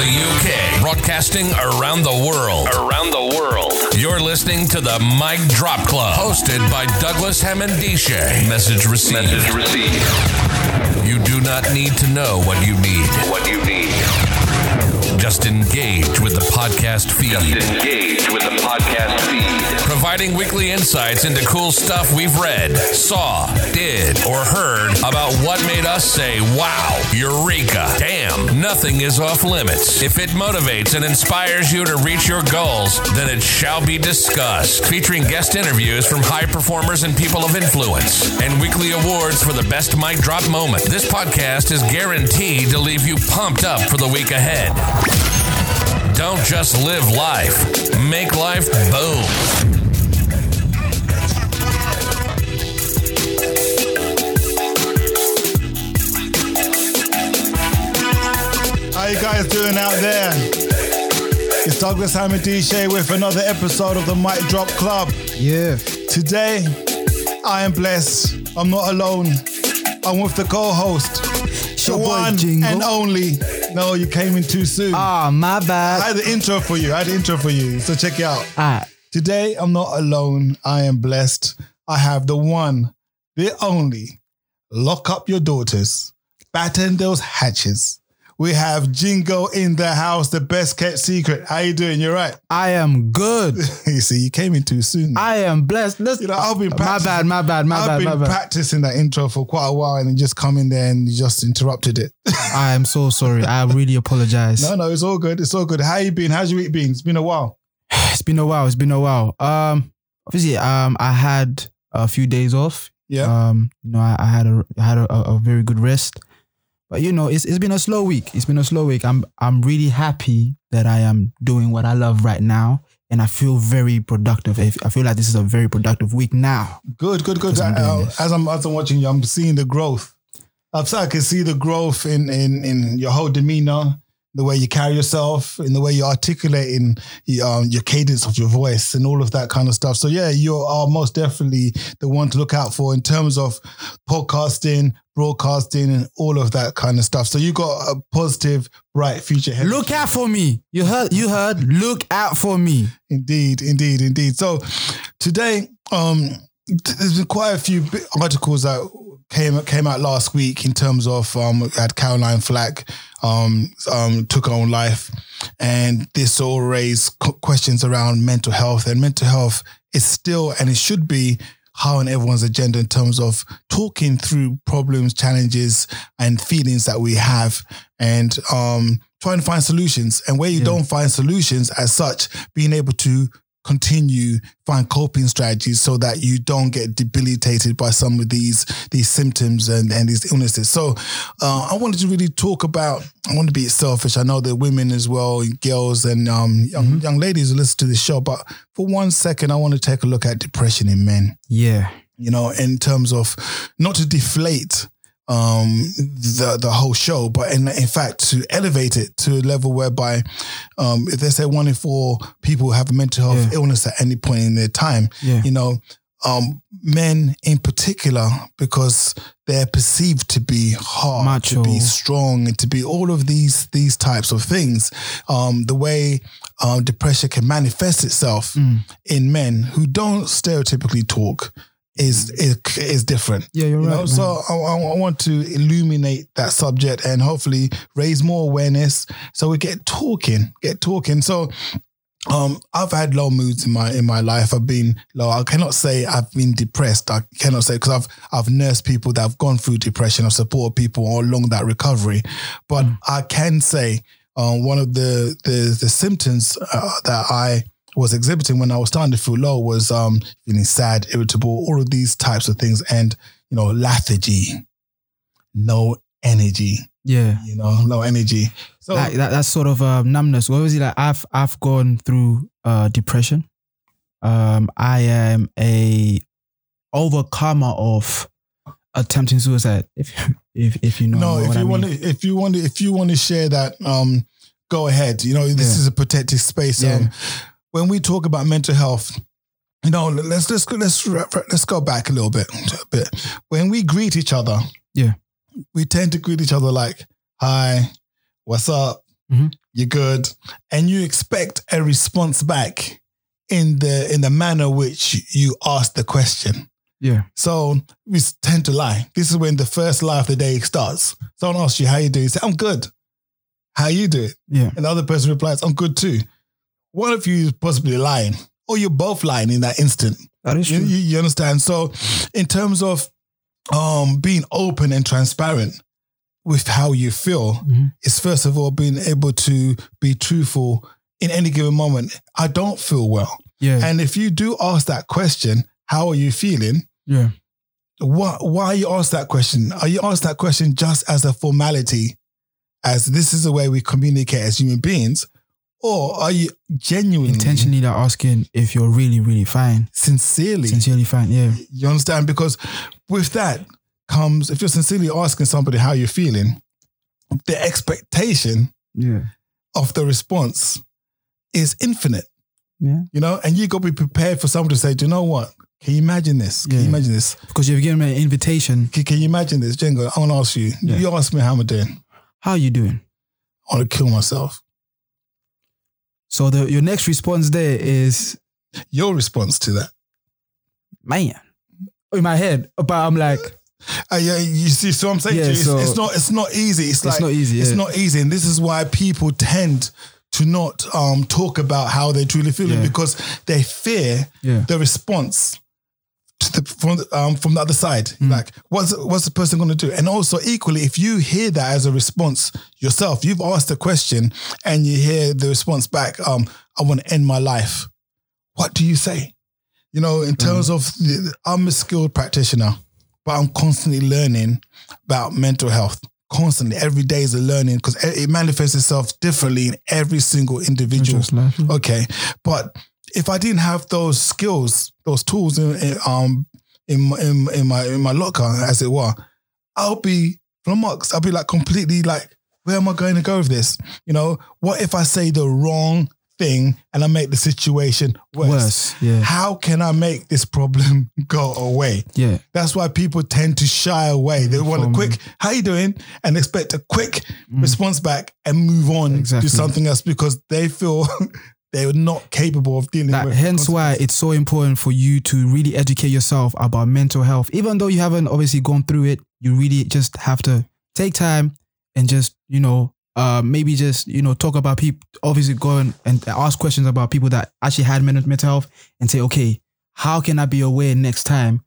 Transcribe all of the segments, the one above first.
the UK, broadcasting around the world. Around the world. You're listening to the Mic Drop Club, hosted by Douglas Hammondisha. Message received. Message received. You do not need to know what you need. What you need. Just engage with the podcast feed. Just engage with the podcast feed. Providing weekly insights into cool stuff we've read, saw, did, or heard about what made us say, wow, eureka, damn, nothing is off limits. If it motivates and inspires you to reach your goals, then it shall be discussed. Featuring guest interviews from high performers and people of influence, and weekly awards for the best mic drop moment. This podcast is guaranteed to leave you pumped up for the week ahead. Don't just live life, make life boom. You guys doing out there? It's Douglas Hammondisha with another episode of the Mic Drop Club. Yeah. Today, I am blessed. I'm not alone. I'm with the co-host, the one Jingle. and only. No, you came in too soon. Ah, my bad. I had the intro for you. I had the intro for you. So check it out. Ah, Today, I'm not alone. I am blessed. I have the one, the only. Lock up your daughters. Batten those hatches. We have Jingo in the house, the best kept secret. How you doing? You're right. I am good. you see, you came in too soon. I am blessed. You know, I've been my practicing- bad, my bad, my I've bad, been my bad. practicing that intro for quite a while and then just come in there and you just interrupted it. I am so sorry. I really apologize. no, no, it's all good. It's all good. How you been? How's your week been? It's been a while. It's been a while. It's been a while. Um, obviously, um, I had a few days off. Yeah. Um, you know, I, I had a I had a, a very good rest. But you know, it's it's been a slow week. It's been a slow week. I'm I'm really happy that I am doing what I love right now, and I feel very productive. I I feel like this is a very productive week now. Good, good, good. I'm Uh, as I'm as I'm watching you, I'm seeing the growth. I'm sorry, I can see the growth in in in your whole demeanor, the way you carry yourself, in the way you're articulating um, your cadence of your voice, and all of that kind of stuff. So yeah, you are most definitely the one to look out for in terms of podcasting, broadcasting, and all of that kind of stuff. So you got a positive, bright future ahead. Look out for me. You heard. You heard. Look out for me. Indeed, indeed, indeed. So today, um, there's been quite a few articles that came came out last week in terms of um, had Caroline Flack um, um, took her own life, and this all raised questions around mental health. And mental health is still, and it should be, high on everyone's agenda in terms of talking through problems, challenges, and feelings that we have, and um, trying to find solutions. And where you Yeah. don't find solutions as such, being able to continue find coping strategies so that you don't get debilitated by some of these these symptoms and, and these illnesses. So uh, I wanted to really talk about. I want to be selfish. I know that women as well, girls and um, young, young ladies listen to this show. But for one second, I want to take a look at depression in men Yeah. you know, in terms of not to deflate um the the whole show, but in in fact to elevate it to a level whereby um if they say one in four people have a mental health Yeah. illness at any point in their time, Yeah. you know, um men in particular, because they're perceived to be hard, Macho. to be strong, and to be all of these these types of things. Um the way um depression can manifest itself Mm. in men who don't stereotypically talk is is, is different. Yeah, you're You right. know, so I, I want to illuminate that subject and hopefully raise more awareness so we get talking, get talking. So um, I've had low moods in my in my life. I've been low. I cannot say I've been depressed. I cannot say because I've I've nursed people that have gone through depression. I've supported people all along that recovery. But I can say um, one of the the the symptoms uh, that I was exhibiting when I was starting to feel low was um, feeling sad, irritable, all of these types of things, and you know lethargy, no energy. yeah. You know, no energy. So that, that's sort of um, numbness. What was it like? I've I've gone through uh, depression. Um, I am a overcomer of attempting suicide. If if if you know no, what if I you mean. want to, if you want to, if you want to share that, um, go ahead. You know, this Yeah. is a protected space. Yeah. Um, when we talk about mental health, you know, let's let's go- let's let's go back a little bit, a bit. When we greet each other, Yeah. we tend to greet each other like, "Hi, what's up?" Mhm. you're good, and you expect a response back in the in the manner which you asked the question. Yeah. So we tend to lie. This is when the first lie of the day starts. Someone asks you how you doing. You say, I'm good. How you doing? Yeah. And the other person replies, I'm good too. One of you is possibly lying, or you're both lying in that instant. That is You, true. you, you understand? So, in terms of um, being open and transparent with how you feel, Mhm. is first of all being able to be truthful in any given moment. I don't feel well. Yeah. And if you do ask that question, how are you feeling? yeah. Why, why you ask that question? Are you asked that question just as a formality, as this is the way we communicate as human beings? Or are you genuinely, Intentionally like asking if you're really, really fine. sincerely Sincerely fine. Yeah. You understand? Because with that comes, if you're sincerely asking somebody how you're feeling, the expectation Yeah. of the response is infinite, Yeah. you know? And you got to be prepared for someone to say, do you know what? Can you imagine this? Can you imagine this? Because you've given me an invitation. Can, can you imagine this? Django, I want to ask you. Yeah. You ask me how I'm doing. How are you doing? I want to kill myself. So the your next response there is Your response to that. man. In my head. But I'm like, Uh, yeah, you see, so I'm saying Yeah, to you, it's, so- it's not it's not easy. It's, it's like not easy. It's not easy, and this is why people tend to not um, talk about how they truly feel Yeah. because they fear Yeah. the response to the, from the, um, from the other side. Mm. Like, what's what's the person going to do? And also, equally, if you hear that as a response yourself, you've asked a question and you hear the response back. Um, I want to end my life. What do you say? You know, in terms Mm. of the, I'm a skilled practitioner, but I'm constantly learning about mental health. Constantly, every day is a learning because it manifests itself differently in every single individual okay. But if I didn't have those skills, those tools in, in um in, my- in in my in my locker, as it were, I'll be flummoxed. I'll be like completely like, where am I going to go with this? You know, what if I say the wrong thing and I make the situation worse? Worse. Yeah. How can I make this problem go away? Yeah. That's why people tend to shy away. They want a quick, how you doing? And expect a quick Mm. response back and move on Exactly. to something else because they feel they're not capable of dealing with That, with hence why it's so important for you to really educate yourself about mental health. Even though you haven't obviously gone through it, you really just have to take time and just, you know, uh, maybe just, you know, talk about people, obviously go and, and ask questions about people that actually had mental, mental health and say, okay, how can I be aware next time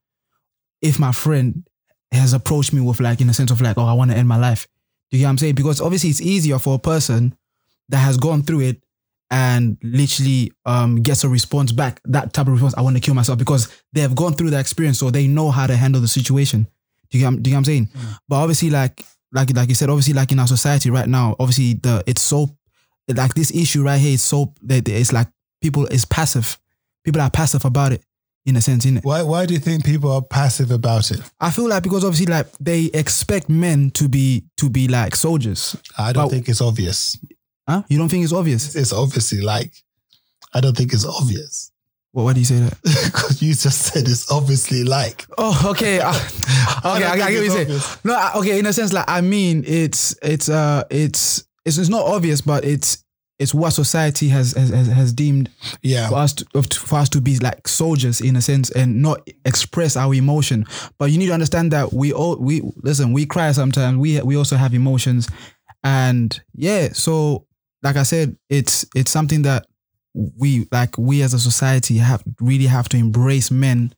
if my friend has approached me with like, in a sense of like, oh, I want to end my life. Do you get what I'm saying? Because obviously it's easier for a person that has gone through it and literally um, gets a response back, that type of response, I want to kill myself because they have gone through that experience, so they know how to handle the situation. Do you get, do you get what I'm saying? But obviously, like like like you said, obviously, like in our society right now, obviously the it's so like this issue right here is so that it's like people is passive. People are passive about it in a sense, in it. Why, why do you think people are passive about it? I feel like because obviously like they expect men to be to be like soldiers. I don't Well- think it's obvious. Huh? You don't think it's obvious? It's obviously like, I don't think it's obvious. What, why do you say that? Because you just said it's obviously like. Oh, okay. Uh, okay, don't I, I get what you say. No, I- okay. In a sense, like I mean, it's it's uh it's it's, it's not obvious, but it's it's what society has has, has, has deemed Yeah. for us to, for us to be like soldiers in a sense and not express our emotion. But you need to understand that we all we listen. We cry sometimes. We we also have emotions, and yeah. So like I said, it's it's something that we like we as a society have really have to embrace men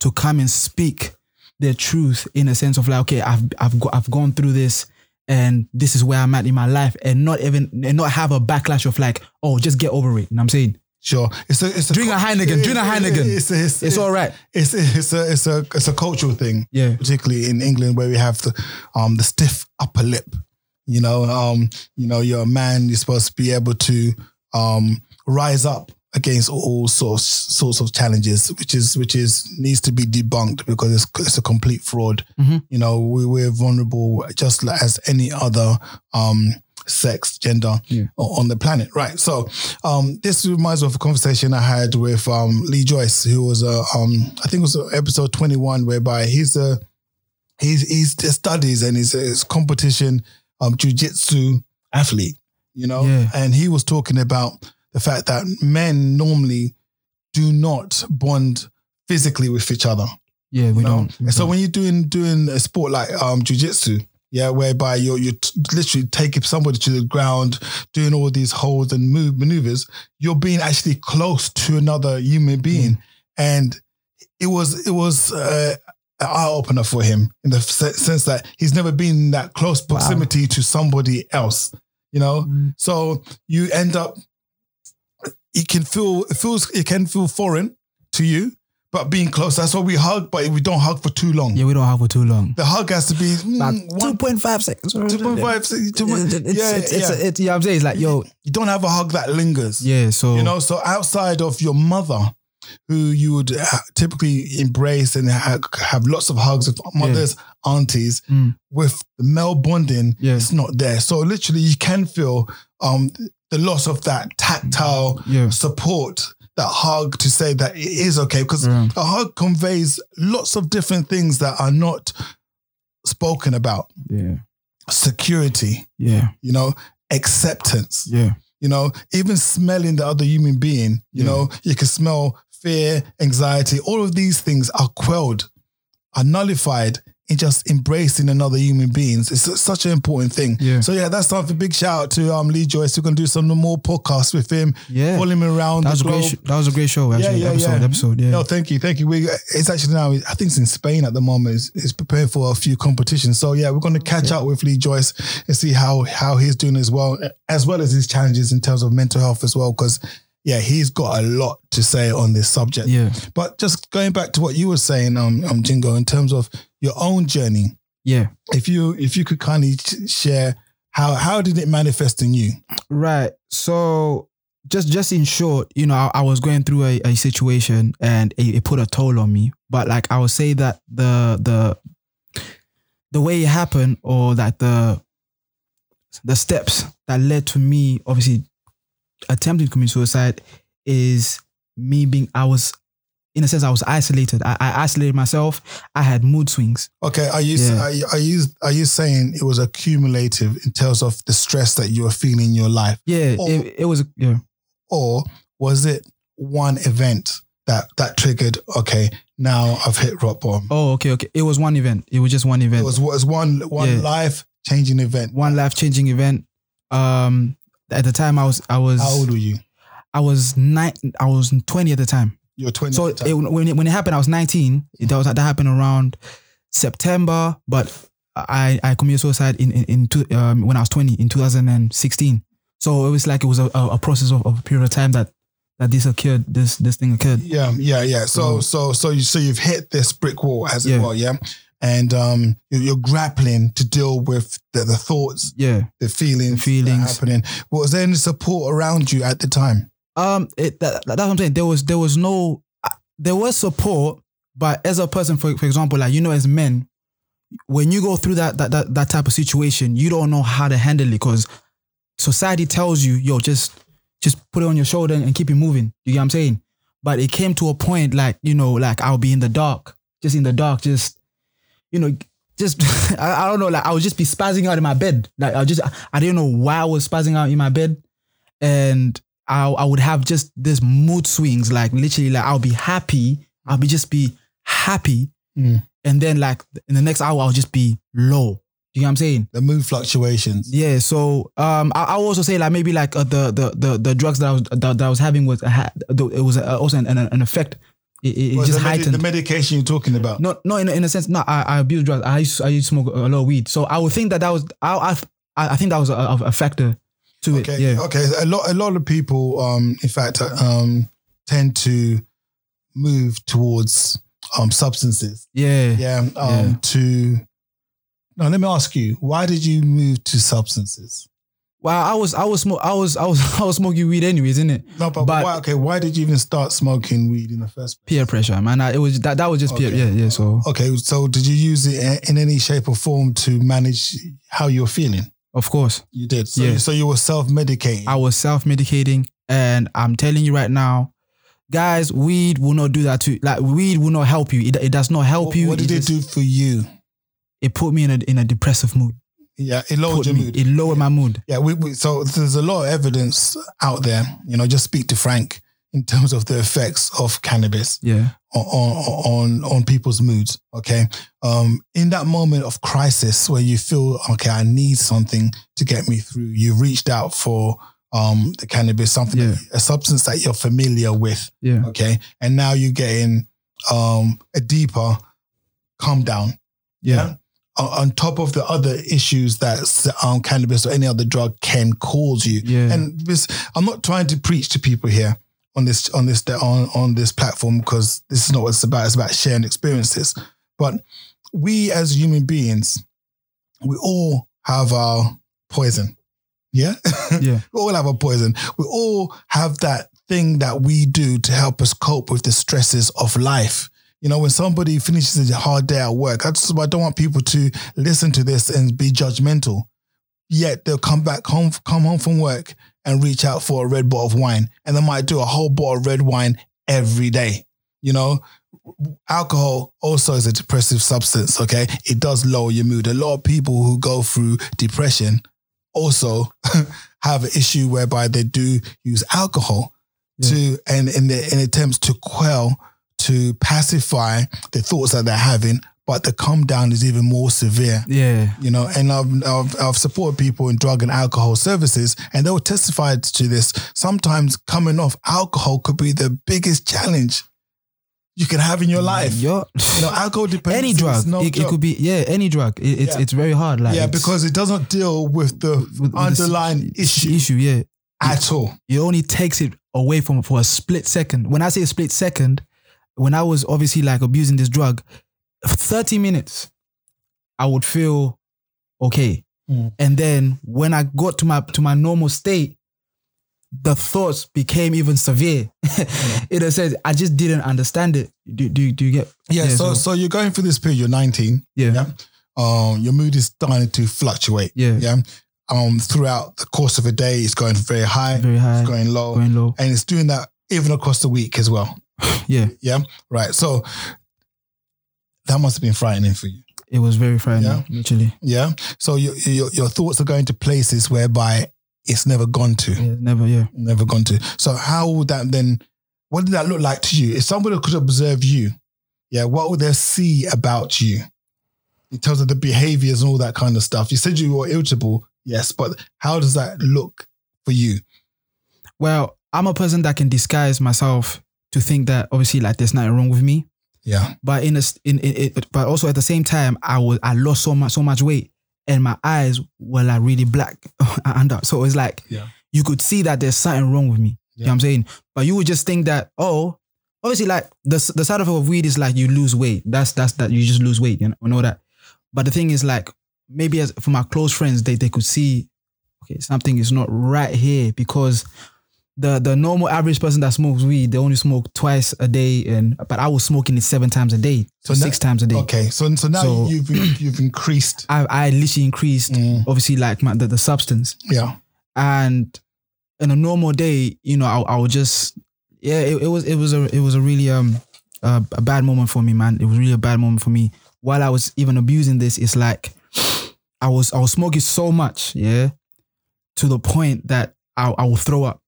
to come and speak their truth in a sense of like okay I've I've go, I've gone through this and this is where I'm at in my life and not even and not have a backlash of like oh just get over it. You know what I'm saying Sure. It's a, it's a Drink a Heineken, drink a Heineken. It's, it's, it's all right. It's it's a it's a it's a cultural thing. Yeah. particularly in England where we have the um the stiff upper lip. You know, um, you know, you're a man, you're supposed to be able to um rise up against all sorts sorts of challenges, which is which is needs to be debunked because it's it's a complete fraud. Mhm. You know, we, we're vulnerable just like as any other um sex, gender Yeah. on the planet. Right. So um this reminds me of a conversation I had with um Lee Joyce, who was a um I think it was episode 21, whereby he's a he's he's studies and he's a competition um jujitsu athlete. you know, Yeah. and he was talking about the fact that men normally do not bond physically with each other. Yeah, we you know? don't. we so don't. when you're doing doing a sport like um jujitsu, yeah, whereby you're you're t- literally taking somebody to the ground, doing all these holds and move maneuvers, you're being actually close to another human being, Mm. and it was it was. Uh, eye opener for him in the sense that he's never been in that close proximity to somebody else, you know. Mm. So you end up, it can feel it feels it can feel foreign to you, but being close. That's why we hug, but we don't hug for too long. yeah, we don't have for too long. The hug has to be mm, About one, 2.5 seconds. 2.5, two point- It's, it's, yeah, it's, yeah. It's, it's, yeah, I'm saying it's like, yo, you don't have a hug that lingers. yeah, so You know, so outside of your mother, who you would typically embrace and ha- have lots of hugs with mothers, aunties, Mm. with the male bonding, Yeah. it's not there. So literally, you can feel um, the loss of that tactile yeah, support, that hug to say that it is okay. Because Yeah. a hug conveys lots of different things that are not spoken about. yeah, Security, yeah, you know, acceptance, yeah, you know, even smelling the other human being, you Yeah. know, you can smell fear, anxiety, all of these things are quelled, are nullified in just embracing another human beings. It's such an important thing. Yeah. So yeah, that's time for big shout out to um Lee Joyce. We're gonna do some more podcasts with him, yeah. follow him around That was, a great globe. sh- that was a great show, actually. yeah, episode, yeah. episode, yeah. No, thank you, thank you. We it's actually now. I think it's in Spain at the moment. It's, it's preparing for a few competitions. So yeah, we're going to catch up with Lee Joyce and see how how he's doing as well, as well as his challenges in terms of mental health as well. Because yeah, he's got a lot to say on this subject. yeah, But just going back to what you were saying, um, um, Jingo, in terms of your own journey, yeah. if you if you could kindly share how how did it manifest in you? Right. So just just in short, you know, I, I was going through a, a situation and it, it put a toll on me. But like I would say that the the the way it happened or that the the steps that led to me obviously attempting to commit suicide is me being I was in a sense I was isolated. I, I isolated myself. I had mood swings. Okay, are you Yeah. are, you- are you are you saying it was accumulative in terms of the stress that you were feeling in your life? Yeah, Oh. it, it was yeah. or was it one event that that triggered? Okay, now I've hit rock bottom. Oh, okay, okay. It was one event. It was just one event. It was was one one Yeah. life changing event. one life changing event. Um, at the time I was I was How old were you? I was nine I was twenty at the time. You were twenty. So at the time. it, when it, when it happened, I was nineteen. That was that happened around September, but I I committed suicide in in, in two, um, when I was twenty in two thousand and sixteen. So it was like it was a, a, process of, of a period of time that that this occurred. This this thing occurred. yeah, yeah, yeah. So So- so so you so you've hit this brick wall as it were, yeah. And um, you're, grappling to deal with the, the thoughts, Yeah. the feelings, The feelings. happening. Was there any support around you at the time? Um, it, that, that's what I'm saying. There was there was no uh, there was support, but as a person, for for example, like you know, as men, when you go through that that that, that type of situation, you don't know how to handle it because society tells you, yo, just just put it on your shoulder and keep it moving. You get what I'm saying? But it came to a point like you know, like I'll be in the dark, just in the dark, just you know. Just I, I don't know, like I would just be spazzing out in my bed. Like I just I didn't know why I was spazzing out in my bed and I, I would have just this mood swings, like literally, like I'll be happy, I'll be just be happy, Mm. and then like in the next hour I'll just be low. You know what I'm saying? The mood fluctuations. Yeah. So um, I, I also say like maybe like uh, the the the the drugs that I was that, that I was having was had, it was uh, also an, an, an effect. It, it, it just the, heightened. the medication you're talking about? no, no, in, a- in a sense, no. I, I abuse drugs. I used I used to smoke a lot of weed. So I would think that that was I I, I think that was a, a factor to Okay. it. Yeah. Okay. A lot. A lot of people, um, in fact, um, tend to move towards um substances. Yeah. Yeah. Um, Yeah. To now, let me ask you, why did you move to substances? Well, I was I was smoke I was I was I was smoking weed anyways, isn't it? No, but, But- why? Okay, why did you even start smoking weed in the first place? Peer pressure, man. I, it was that that was just peer. Yeah, yeah. So Okay, so did you use it in- any shape or form to manage how you were feeling? of course, You did. So, Yeah. so you were self medicating. I was self medicating, and I'm telling you right now, guys, weed will not do that to like weed will not help you. It, it does not help What, you. what did it just- do for you? It put me in a in a depressive mood. Yeah, it lowered your me. mood. It lowered my mood. Yeah, we, we so there's a lot of evidence out there. You know, just speak to Frank in terms of the effects of cannabis Yeah. on on on, on people's moods. Okay, um, in that moment of crisis where you feel okay, I need something to get me through. You reached out for um the cannabis, something, Yeah. a substance that you're familiar with. Yeah. Okay, and now you're getting um a deeper calm down Yeah. on on top of the other issues that um, cannabis or any other drug can cause you. Yeah. And this, I'm not trying to preach to people here on this on this on on this platform because this is not what it's about. It's about sharing experiences. But we as human beings, we all have our poison. Yeah, Yeah. we all have a poison. We all have that thing that we do to help us cope with the stresses of life. You know, when somebody finishes a hard day at work, I just I don't want people to listen to this and be judgmental. Yet they'll come back home, come home from work and reach out for a red bottle of wine, and they might do a whole bottle of red wine every day. You know, alcohol also is a depressive substance. Okay, it does lower your mood. A lot of people who go through depression also have an issue whereby they do use alcohol Yeah. to and in the in attempts to quell to pacify the thoughts that they're having, but the come down is even more severe. Yeah. You know, and I've, I've I've supported people in drug and alcohol services, and they will testify to this. Sometimes coming off alcohol could be the biggest challenge you can have in your life. Yo, You know, alcohol dependency any is drug. no it, it could be yeah, any drug. It, it's Yeah. it's very hard. Like yeah, because it doesn't deal with the with- with the underlying issue issue. Yeah, at all. it only takes it away from for a split second. When I say a split second, when I was obviously like abusing this drug, thirty minutes, I would feel okay, Mm. and then when I got to my to my normal state, the thoughts became even severe. In a sense, I just didn't understand it. Do do, do you get? Yeah, so so you're going through this period. You're 19. yeah, Yeah. Um, your mood is starting to fluctuate. yeah, Yeah. Um, throughout the course of a day, it's going very high, very high, it's going low, going low. and it's doing that even across the week as well. Yeah, Yeah. Right. So that must have been frightening for you. it was very frightening. Yeah. Literally, Yeah. So your your, your thoughts are going to places whereby it's never gone to. yeah, never. Yeah. Never gone to. So how would that then? What did that look like to you? If somebody could observe you, yeah, what would they see about you in terms of the behaviors and all that kind of stuff? You said you were irritable, yes, but how does that look for you? Well, I'm a person that can disguise myself to think that obviously like there's nothing wrong with me. Yeah, But in a, in, in, it, but also at the same time, I was I lost so much so much weight, and my eyes were like really black under. So it's like Yeah. you could see that there's something wrong with me. You know what I'm saying? But you would just think that oh, obviously like the the side effect of weed is like you lose weight. That's that's that you just lose weight. You know, you know that. But the thing is like maybe as for my close friends, they they could see okay something is not right here because the the normal average person that smokes weed they only smoke twice a day and but I was smoking it seven times a day so So six times a day. Okay, so so now So- you've you've increased. I I literally increased Mm, obviously like my, the the substance. Yeah, and in a normal day you know I, I would just yeah it, it was it was a it was a really um uh, a bad moment for me man. It was really a bad moment for me. While I was even abusing this it's like I was I was smoking so much yeah to the point that I, I would throw up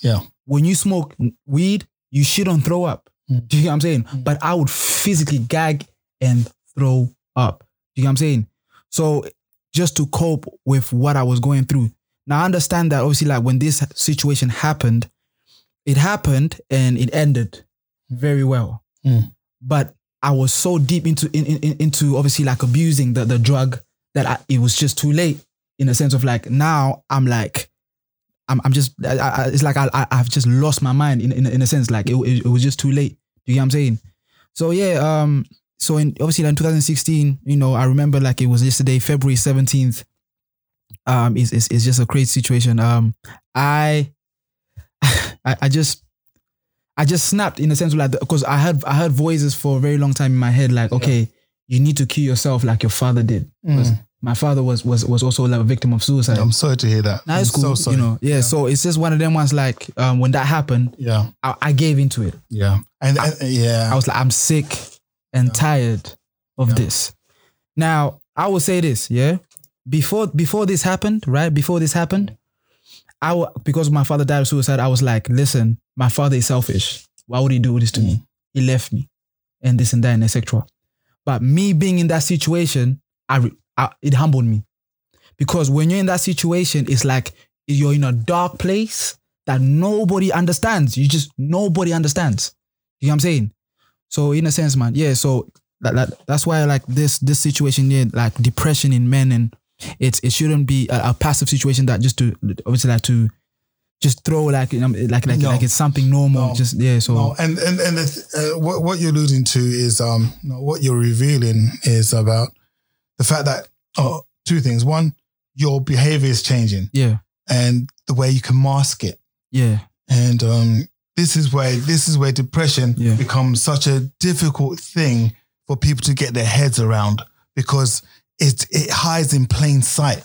yeah, when you smoke weed, you shouldn't throw up. Mm. Do you get what I'm saying? Mm. But I would physically gag and throw up. Do you get what I'm saying? So just to cope with what I was going through. Now I understand that obviously like when this situation happened, it happened and it ended very well. Mm. But I was so deep into in, in, into obviously like abusing the, the drug that I, it was just too late in a sense of like now I'm like I'm, I'm just I, I, it's like I, I I've just lost my mind in in, in a sense like it, it, it was just too late. Do you get what I'm saying? So yeah, um, so in obviously like in 2016, you know, I remember like it was yesterday, February 17th. Um, it's it's, it's just a crazy situation. Um, I I, I just I just snapped in a sense of like because I heard I heard voices for a very long time in my head like okay, you need to kill yourself like your father did. Mm. My father was was was also like a victim of suicide. I'm sorry to hear that. Nah, it's cool. So sorry. You know, yeah, So it's just one of them ones. Like um, when that happened, Yeah, I, I gave into it. yeah, and, yeah, I was like, I'm sick and Yeah. tired of Yeah. this. Now I will say this, yeah, before before this happened, right? Before this happened, I w- because my father died of suicide, I was like, listen, my father is selfish. Why would he do this to me? He left me, and this and that and etc. But me being in that situation, I, re- I it humbled me because when you're in that situation, it's like you're in a dark place that nobody understands. You just nobody understands. You know what I'm saying? So in a sense, man, yeah. So that, that that's why like this this situation here, like depression in men, and it's it shouldn't be a, a passive situation that just to obviously like to just throw like you know, like like No. like it's something normal. No. Just yeah. So No, and and and uh, what what you're alluding to is um what you're revealing is about the fact that oh two things one your behavior is changing yeah, and the way you can mask it yeah, and um this is where this is where depression Yeah. becomes such a difficult thing for people to get their heads around because it it hides in plain sight.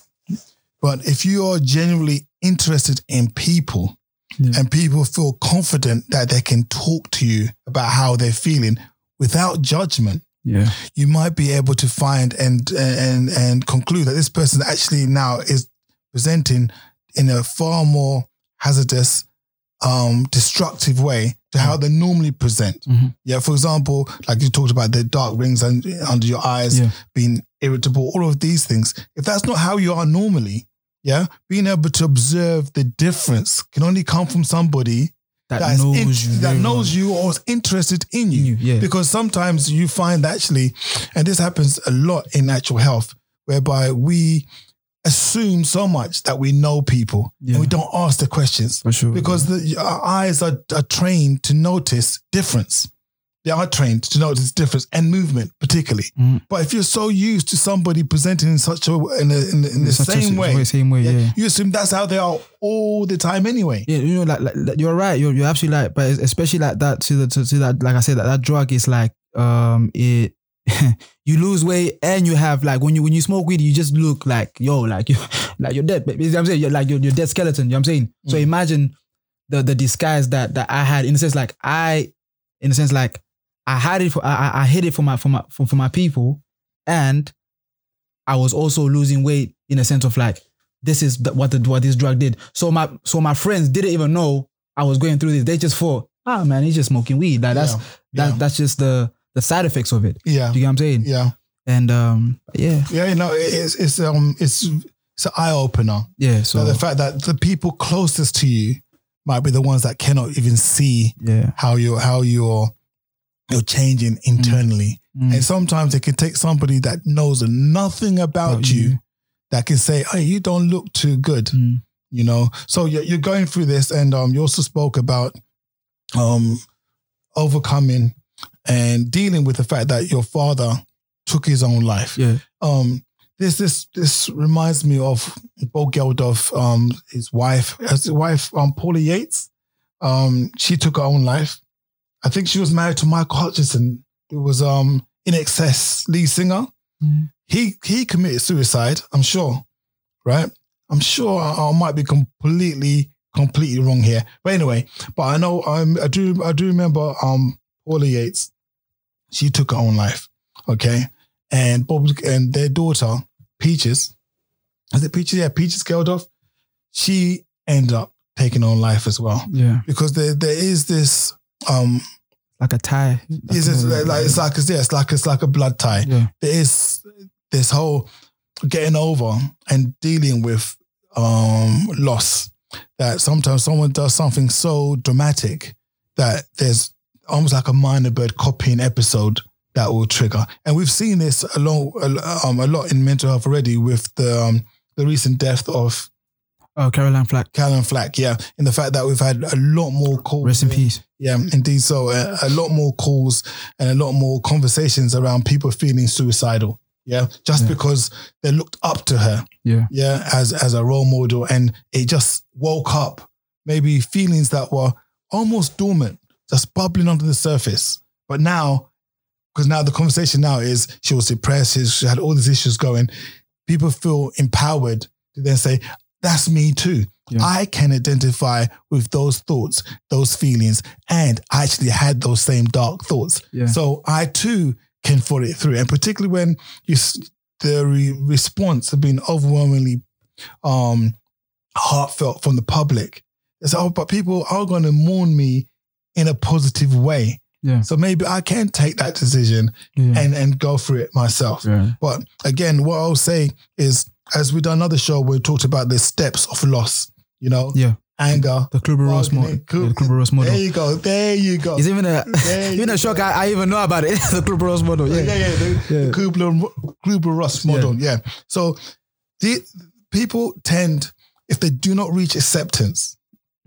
But if you are genuinely interested in people Yeah. and people feel confident that they can talk to you about how they're feeling without judgment, yeah, you might be able to find and and and conclude that this person actually now is presenting in a far more hazardous, um, destructive way to how they normally present. Mhm. Yeah, for example, like you talked about the dark rings and under your eyes, Yeah. being irritable, all of these things. If that's not how you are normally, yeah, being able to observe the difference can only come from somebody that that's knows in- you. that knows you or is interested in you. You, yeah. Because sometimes you find actually, and this happens a lot in actual health, whereby we assume so much that we know people Yeah. and we don't ask the questions for sure. because the, our eyes are, are trained to notice difference. They are trained to notice difference and movement, particularly. Mhm. But if you're so used to somebody presenting in such a in, a, in, in the a same si- way, same way, yeah. you assume that's how they are all the time anyway. Yeah, you know, like, like you're right. You're you're absolutely right. But especially like that to the to, to that, like I said, that that drug is like um it. you lose weight and you have like when you when you smoke weed, you just look like yo, like you like you're dead. But you know what I'm saying you're like you're, you're dead skeleton. You know what I'm saying? So imagine the the disguise that that I had in a sense like I in a sense like I had it for I I- hid it for my for my for, for my people, and I was also losing weight in a sense of like this is the, what the what this drug did. So my so my friends didn't even know I was going through this. They just thought, ah man, he's just smoking weed. Like that's Yeah, that yeah. that's just the the side effects of it. Yeah, Do you get what I'm saying? yeah. And um yeah, Yeah, you know, it's it's um it's it's an eye opener. yeah. So the fact that the people closest to you might be the ones that cannot even see yeah. how you're how you're you're changing internally. Mm. And sometimes it can take somebody that knows nothing about About you, you. that can say, "Hey, you don't look too good," Mm. you know. So you're, you're going through this, and um, you also spoke about um overcoming and dealing with the fact that your father took his own life Yeah. um this this this reminds me of Bob Geldof, um, his wife, his wife, um, Paula Yates. Um, she took her own life. I think she was married to Michael Hutchison, who was um INXS lead singer. Mhm. He he committed suicide, I'm sure, right? I'm sure I, I might be completely completely wrong here, but anyway, but I know um, I do I do remember um Paula Yates. She took her own life. Okay, and Bob and their daughter Peaches, is it Peaches? Yeah, Peaches Geldof. She ended up taking her own life as well Yeah. because there there is this um Like a tie. is this like, like it's like yeah, it's like it's like a blood tie. yeah. There is this whole getting over and dealing with um loss that sometimes someone does something so dramatic that there's almost like a minor bird copying episode that will trigger. And we've seen this a lot, um, a lot in mental health already with the um, the recent death of Oh, Caroline Flack. Caroline Flack. Yeah, in the fact that we've had a lot more calls. Rest in peace. Yeah, indeed. So uh, a lot more calls and a lot more conversations around people feeling suicidal. Yeah, just Yeah. because they looked up to her. Yeah. Yeah, as as a role model, and it just woke up maybe feelings that were almost dormant, just bubbling under the surface. But now, because now the conversation now is she was depressed, she had all these issues going. People feel empowered to then say, "That's me too." Yeah. I can identify with those thoughts, those feelings, and I actually had those same dark thoughts. Yeah. So I too can follow it through. And particularly when you the re- response has been overwhelmingly um, heartfelt from the public. It's oh, but people are going to mourn me in a positive way. Yeah. So maybe I can take that decision Yeah. and and go through it myself. But again, what I'll say is, as we done another show, we talked about the steps of loss. You know, Yeah. anger. The Kluber Ross model. Yeah, the Kluber Ross model. There you go. There you go. It's even a There even a shock. I, I even know about it. the Kluber Ross model. yeah, Yeah. yeah, yeah. The, Yeah. the Kubler, Kubler Ross model. Yeah. So the people tend, if they do not reach acceptance,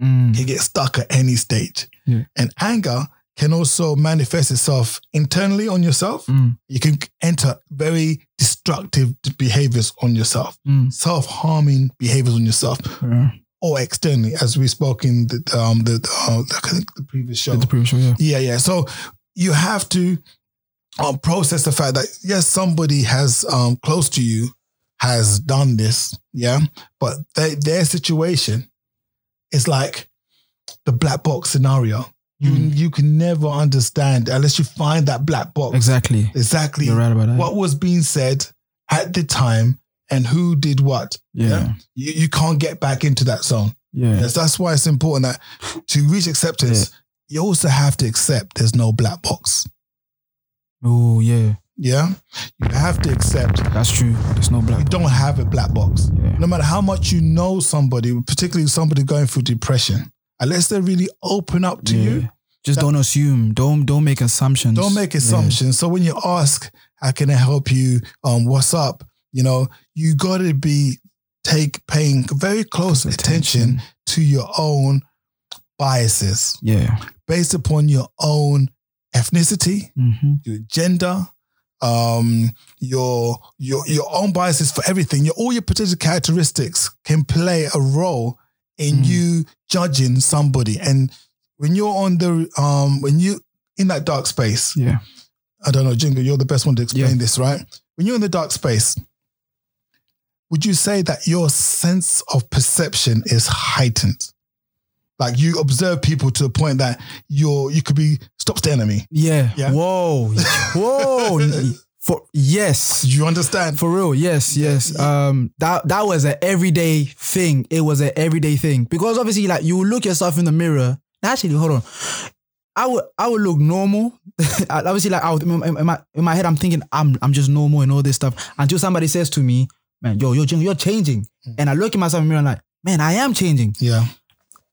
Mm. they get stuck at any stage. Yeah. And anger can also manifest itself internally on yourself. Mm. You can enter very destructive behaviors on yourself, Mm. self-harming behaviors on yourself, Yeah. or externally, as we spoke in the um the uh, I think the previous show. The previous show. Yeah. Yeah, yeah. So you have to um, process the fact that yes, somebody has um, close to you has done this, yeah, but they, their situation is like the black box scenario. You Mm. you can never understand unless you find that black box Exactly. exactly You're right about that. what was being said at the time and who did what. yeah. You, you can't get back into that zone. Yeah. Yes, that's why it's important that to reach acceptance, you also have to accept there's no black box. Oh yeah. Yeah, you have to accept That's true. There's no black. you black. don't have a black box. Yeah. No matter how much you know somebody, particularly somebody going through depression, unless they really open up to Yeah. you, Just don't assume. Don't don't make assumptions. don't make Yeah. assumptions. So when you ask, "How can I help you?" Um, what's up? You know, you got to be take paying very close attention to your own biases Yeah. based upon your own ethnicity, Mm-hmm. your gender, um, your your your own biases for everything. Your all your particular characteristics can play a role in Mm. you judging somebody. And when you're on the um when you in that dark space, Yeah. I don't know, Jingo, you're the best one to explain Yeah. this, right? When you're in the dark space, would you say that your sense of perception is heightened? Like you observe people to the point that you're you could be stop staring at me. Yeah. Yeah. Whoa. Whoa. For yes. Do you understand? For real, yes, yes. Um, that that was an everyday thing. It was an everyday thing because obviously, like you look yourself in the mirror. Actually, hold on. I would I would look normal. obviously, like I would, in, my in my head, I'm thinking I'm I'm just normal and all this stuff until somebody says to me, "Man, yo, you're you're changing," and I look at myself in the mirror and like, "Man, I am changing." yeah.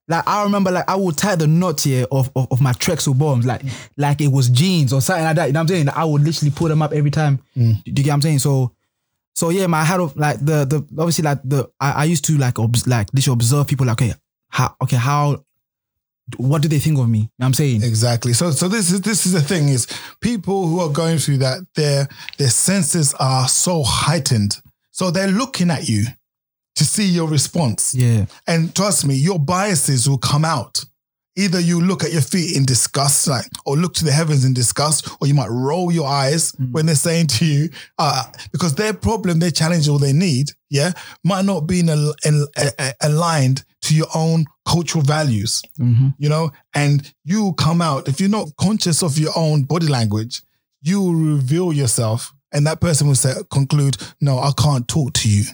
Like I remember, like I would tie the knot here of, of, of my Trexel bombs, like like it was jeans or something like that. You know what I'm saying? I would literally pull them up every time. Mm. Do you get what I'm saying? So, so yeah, my head of like the the obviously like the I, I used to like obs- like literally observe people like okay how okay how what do they think of me? You know what I'm saying? Exactly. So so this is this is the thing is people who are going through that their their senses are so heightened. So they're looking at you to see your response. Yeah, And trust me, your biases will come out. Either you look at your feet in disgust, like, or look to the heavens in disgust, or you might roll your eyes Mm. when they're saying to you, uh, because their problem, their challenge, or their need, yeah, might not be in al- in- a- a- aligned to your own cultural values hmm you know, and you come out if you're not conscious of your own body language, you will reveal yourself, and that person will say, conclude, "No, I can't talk to you.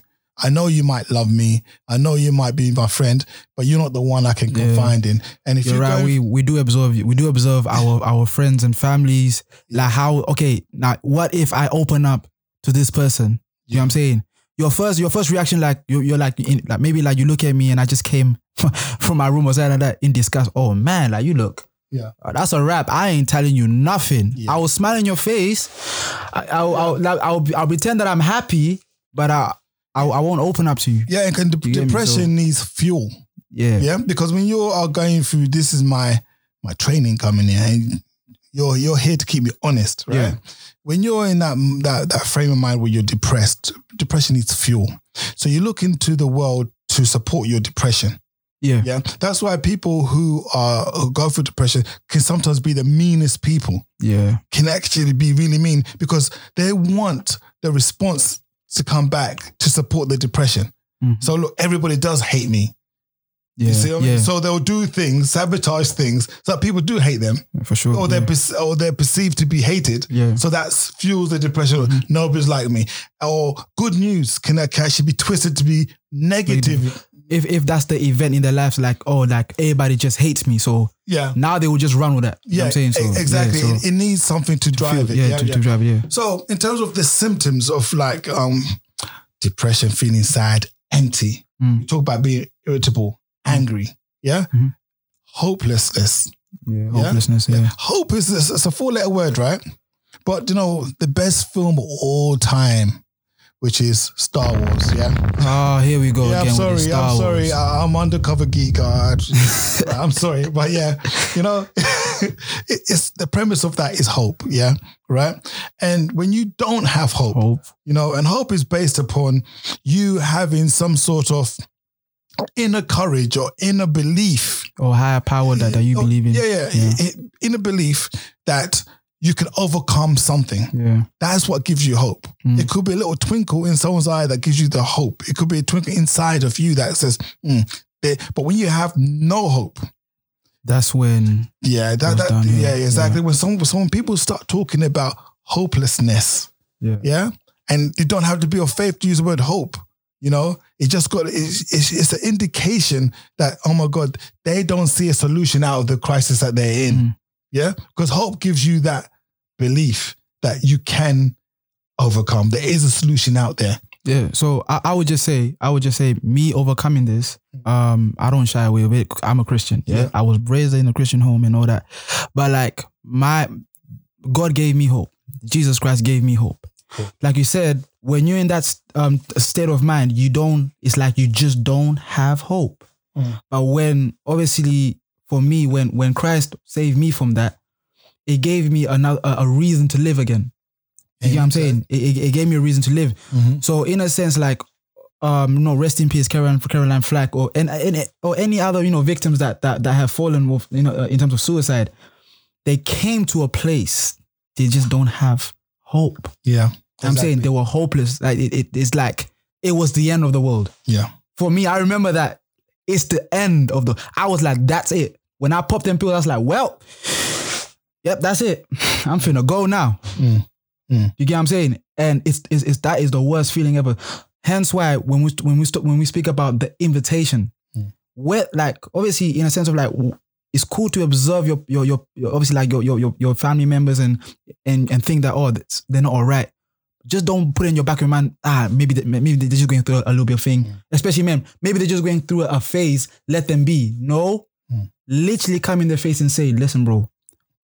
I know you might love me. I know you might be my friend, but you're not the one I can Yeah. confide in." And if you're you right. go, We we do observe we do observe our our friends and families like how okay now what if I open up to this person? You know what I'm saying? Your first your first reaction like you you're like in, like maybe like you look at me and I just came from my room or something like that in disgust. Oh man, like you look. Yeah. Uh, That's a wrap. I ain't telling you nothing. Yeah. I will smile in your face. I, I'll, I'll, like, I'll, I'll pretend that I'm happy, but I, I, I won't open up to you. yeah, and can, you depression So- needs fuel. Yeah. Yeah, because when you are going through, this is my my training coming in, and you're you're here to keep me honest, right? Yeah. When you're in that that that frame of mind where you're depressed, depression needs fuel. So you look into the world to support your depression. Yeah. Yeah, that's why people who are who go through depression can sometimes be the meanest people. Yeah. Can actually be really mean because they want the response to come back to support the depression. Mhm. So look, everybody does hate me. Yeah, You see what I mean? So they'll do things, sabotage things, so that people do hate them, for sure. or they're perce- or they're perceived to be hated. Yeah. So that fuels the depression. Nobody's like me. Or good news can, can actually be twisted to be negative. If if that's the event in their lives, like oh, like everybody just hates me, so Yeah. now they will just run with that. You know Yeah, what I'm saying so. exactly. Yeah, it, so it needs something to drive feel- it. yeah, Yeah, to, yeah. to drive it. Yeah. So, in terms of the symptoms of like um depression, feeling sad, empty, Mm. you talk about being irritable, angry, yeah, Mhm. hopelessness. Yeah, hopelessness. Yeah. Hope is it's a four letter word, right? But you know the best film of all time, which is Star Wars. Yeah, Oh, here we go yeah. again. I'm sorry. With the Star I'm sorry. Wars. I'm undercover geek. Uh, I- I'm sorry, but yeah, you know, it's the premise of that is hope. Yeah, right. And when you don't have hope, Hope. you know, and hope is based upon you having some sort of inner courage or inner belief. or higher power that, that you believe in. Yeah, yeah, Yeah. Inner belief that you can overcome something. Yeah. That's what gives you hope. Mm. It could be a little twinkle in someone's eye that gives you the hope. It could be a twinkle inside of you that says, mm, but when you have no hope, That's when yeah, that, that downhill. yeah, exactly. When some when people start talking about hopelessness, yeah. yeah, and you don't have to be of faith to use the word hope. You know, it just got it's, it's, it's an indication that oh my god, they don't see a solution out of the crisis that they're in. Mm. Yeah, because hope gives you that belief that you can overcome. There is a solution out there. Yeah. So I, I would just say, I would just say, me overcoming this, um, I don't shy away with it. I'm a Christian. Yeah? Yeah. I was raised in a Christian home and all that. But like my God gave me hope. Jesus Christ gave me hope. Cool. Like you said, when you're in that um, state of mind, you don't, it's like you just don't have hope. Mm. But when obviously for me, when when Christ saved me from that, it gave me another a, a reason to live again. You get what I'm saying? It, it, gave me a reason to live. Mhm. So in a sense, like, um, you know, rest in peace, Caroline Caroline Flack, or and, and or any other you know victims that that that have fallen with you know uh, in terms of suicide, they came to a place they just don't have hope. Yeah, I'm saying they were hopeless. Like it, it, it's like it was the end of the world. yeah, For me, I remember that it's the end of the. I was like, that's it. When I popped them pills, I was like, well, yep, that's it. I'm finna go now. Mm. Mm. You get what I'm saying? And it's, it's, it's that is the worst feeling ever. Hence why when we when we st- when we speak about the invitation, Mm. where like obviously in a sense of like it's cool to observe your your your, your obviously like your, your your your family members and and and think that oh that's, they're not all right. Just don't put in your back of your mind ah maybe they, maybe they're just going through a, little bit of thing. Especially men, maybe they're just going through a, a phase. Let them be. No. Literally come in their face and say, listen, bro,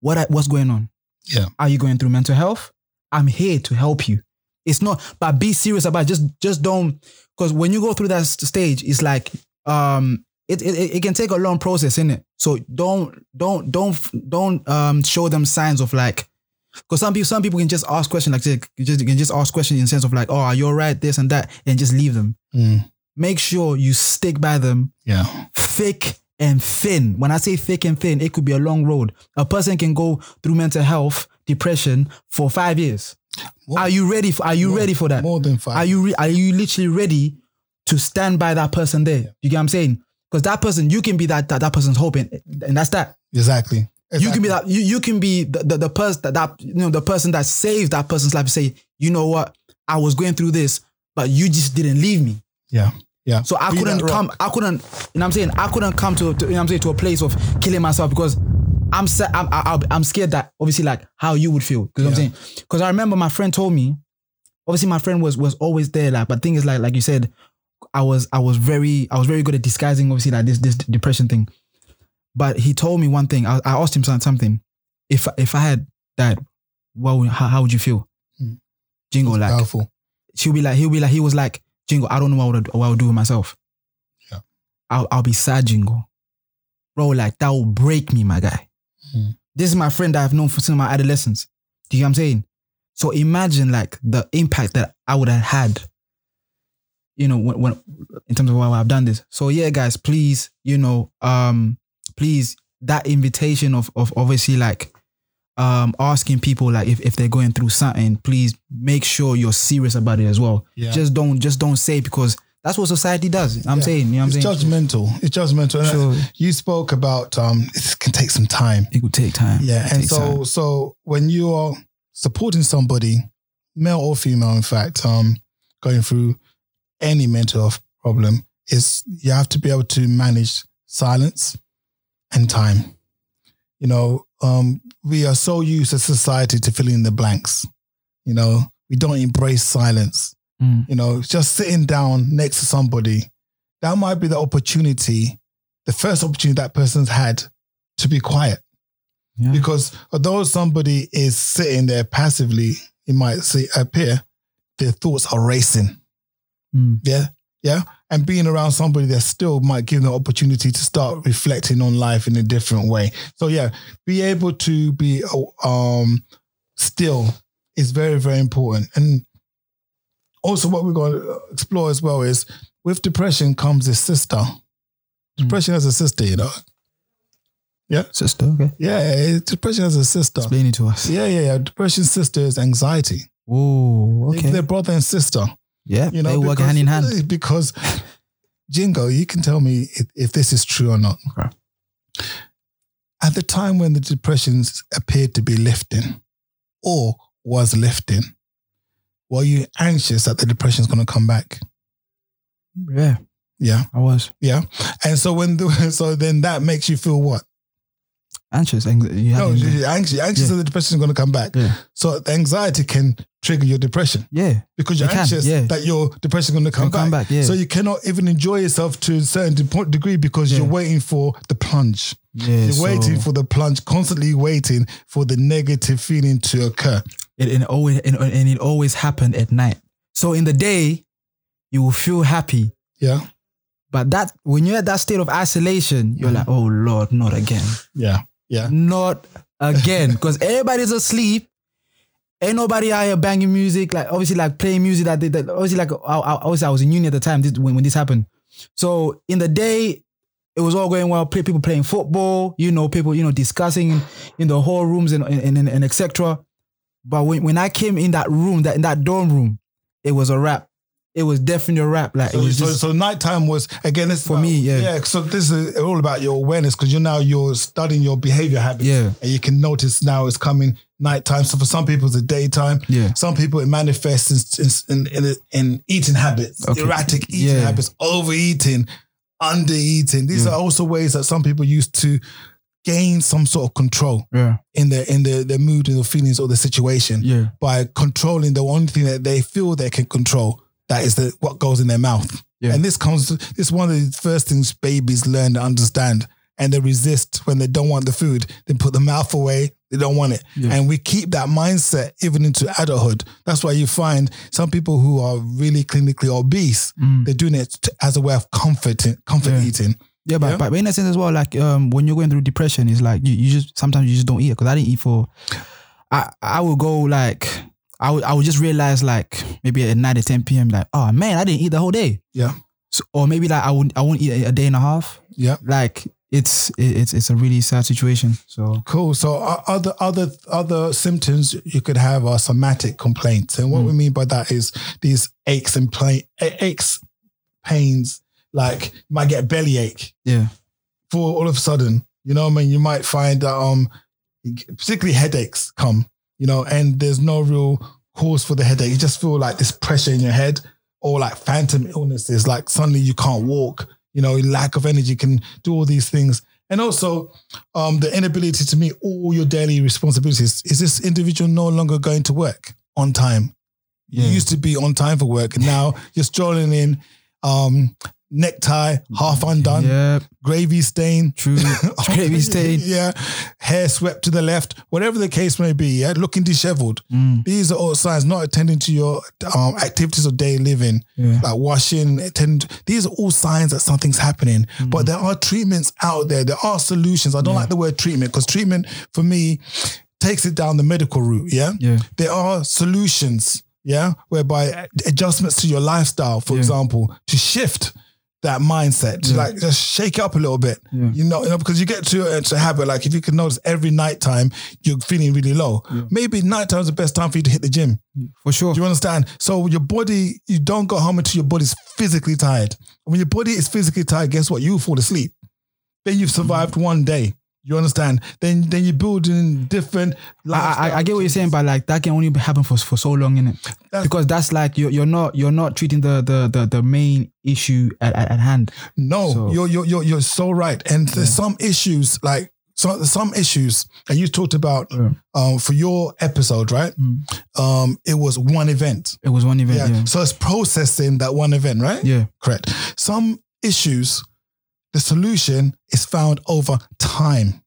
what I, what's going on? Yeah. Are you going through mental health? I'm here to help you. It's not, but be serious about it. just just don't because when you go through that stage, it's like um it, it it can take a long process, in it? So don't don't don't don't um show them signs of like because some people some people can just ask questions like this, you just you can just ask questions in the sense of like, oh, are you alright, this and that, and just leave them. Mm. Make sure you stick by them yeah, thick and thin. When I say thick and thin, it could be a long road. A person can go through mental health, depression for five years. More- are you ready for? Are you more- ready for that? more than five. Are you re- are you literally ready to stand by that person there? You get what I'm saying? Because that person, you can be that that, that person's hoping, and, and that's that. exactly. You can be that. You, you can be the the, the person that, that you know the person that saved that person's life. Say, you know what? I was going through this, but you just didn't leave me. Yeah, yeah. So I Be couldn't that rock. come. I couldn't. You know what I'm saying? I couldn't come to, to you know what I'm saying to a place of killing myself because I'm sa- I'm I, I'm scared that obviously like how you would feel. Because I'm Yeah. saying because I remember my friend told me. Obviously, my friend was was always there. Like, but thing is like like you said, I was I was very I was very good at disguising obviously like this this depression thing. But he told me one thing. I, I asked him some- something. If if I had died, what would, how, how would you feel? Hmm. Jingo like Powerful. she'll be like, he'll be like, he was like, Jingo, I don't know what I would, what I would do with myself. Yeah. I'll, I'll be sad, Jingo. Bro, like that will break me, my guy. Mhm. This is my friend that I've known for since my adolescence. Do you know what I'm saying? So imagine like the impact that I would have had, you know, when, when in terms of why I've done this. So yeah, guys, please, you know, um, please that invitation of of obviously like um asking people like if, if they're going through something, please make sure you're serious about it as well. Yeah. Just don't just don't say because That's what society does. I'm Yeah. saying, you know what I'm It's saying? judgmental. It's judgmental. Sure. You spoke about um, it can take some time. It could take time. Yeah, It and so time. so when you are supporting somebody, male or female, in fact, um, going through any mental health problem, is you have to be able to manage silence and time. You know, um, we are so used as society to filling in the blanks. You know, we don't embrace silence. Mm. You know, just sitting down next to somebody, that might be the opportunity, the first opportunity that person's had to be quiet. Yeah. Because although somebody is sitting there passively, it might see, appear their thoughts are racing. Mm. Yeah. Yeah. And being around somebody that still might give them the opportunity to start reflecting on life in a different way. So yeah, be able to be um still is very, very important. And also what we're going to explore as well is with depression comes a sister. Depression has a sister, you know. Yeah, sister, okay. Yeah, depression has a sister. Explain it to us. Yeah, yeah, yeah. Depression sister is anxiety. Oh, okay. They're brother and sister. Yeah, You know, they work hand in hand. Because Jingo, you can tell me if, if this is true or not. Okay. At the time when the depressions appeared to be lifting or was lifting, were you anxious that the depression is going to come back? Yeah, Yeah, I was yeah. And so when the, so then that makes you feel what? Anxious. You No, anxiety. you're anxious. Anxious Yeah. that the depression is going to come back. Yeah. So the anxiety can trigger your depression. yeah, because you're It can, anxious yeah. that your depression is going to come, come back, yeah. So you cannot even enjoy yourself to a certain de- degree because Yeah. you're waiting for the plunge. yeah. You're so waiting for the plunge, constantly waiting for the negative feeling to occur. it, and it always and, and it always happened at night. So in the day, you will feel happy, Yeah, but that when you're at that state of isolation, you're mm. like, oh Lord, not again, yeah, yeah, not again, because everybody's asleep. Ain't nobody out here banging music, like obviously like playing music that, they, that obviously like I, I, obviously I was in uni at the time this, when, when this happened. So in the day, it was all going well. People playing football, you know, people you know discussing in, in the hall rooms and and, and, and etc. But when, when I came in that room, that in that dorm room, it was a rap. It was definitely a rap. Like So, it was so, just so nighttime was again. It's For about- me, yeah. yeah. So this is all about your awareness because you're now you're studying your behavior habits. Yeah. and you can notice now it's coming nighttime. So for some people it's a daytime. Yeah. Some people it manifests in in in, in eating habits, Okay. erratic eating Yeah. habits, overeating, undereating. These Yeah. are also ways that some people use to gain some sort of control yeah, in their in their, their mood and the feelings or the situation yeah, by controlling the one thing that they feel they can control. That is the what goes in their mouth. Yeah. And this comes this is one of the first things babies learn to understand. And they resist when they don't want the food. They put the mouth away. They don't want it. Yeah. And we keep that mindset even into adulthood. That's why you find some people who are really clinically obese, Mm. they're doing it as a way of comforting, comfort Yeah. eating. yeah. But Yeah. but in a sense as well, like um, when you're going through depression, it's like you, you just sometimes you just don't eat because I didn't eat for. I I would go like I would I would just realize like maybe at nine or ten p.m. like oh man I didn't eat the whole day. Yeah. So, or maybe like I won't I won't eat a, day and a half. Yeah. Like it's it's it's a really sad situation. So Cool. So other other other symptoms you could have are somatic complaints, and what we mean by that is these aches and pain, aches, pains. Like you might get a belly ache yeah for all of a sudden. You know, what I mean, you might find that um, particularly headaches come. You know, and there's no real cause for the headache. You just feel like this pressure in your head, or like phantom illnesses. Like suddenly you can't walk. You know, lack of energy can do all these things. And also, um, the inability to meet all your daily responsibilities. Is this individual no longer going to work on time? Yeah. You used to be on time for work, and now you're strolling in, um, necktie half undone, yeah gravy stain, true gravy stain. yeah, hair swept to the left, whatever the case may be. Yeah, looking dishevelled. Mm, These are all signs not attending to your um, activities of daily living, yeah like washing, attending. These are all signs that something's happening. Mm. But there are treatments out there. There are solutions. I don't like the word treatment because treatment for me takes it down the medical route. Yeah. yeah There are solutions. Yeah. Whereby adjustments to your lifestyle, for Yeah. example, to shift that mindset to like just shake it up a little bit. Yeah. You know, you know, because you get to uh, to a habit like if you can notice every nighttime you're feeling really low, maybe nighttime is the best time for you to hit the gym. For sure. Do you understand? So your body, you don't go home until your body's physically tired. When your body is physically tired, guess what? You fall asleep. Then you've survived one day. You understand? Then then you're building different. I, I, I get what you're saying, but like that can only happen for for so long, innit? That's- Because that's like you're you're not you're not treating the the the, the main issue at, at, at hand. No, So- you're you're you're you're so right. And there's some issues like so some issues, and you talked about Yeah. um for your episode, right? Mm. Um, it was one event. It was one event. Yeah. Yeah. So it's processing that one event, right? Yeah. Correct. Some issues, the solution is found over time.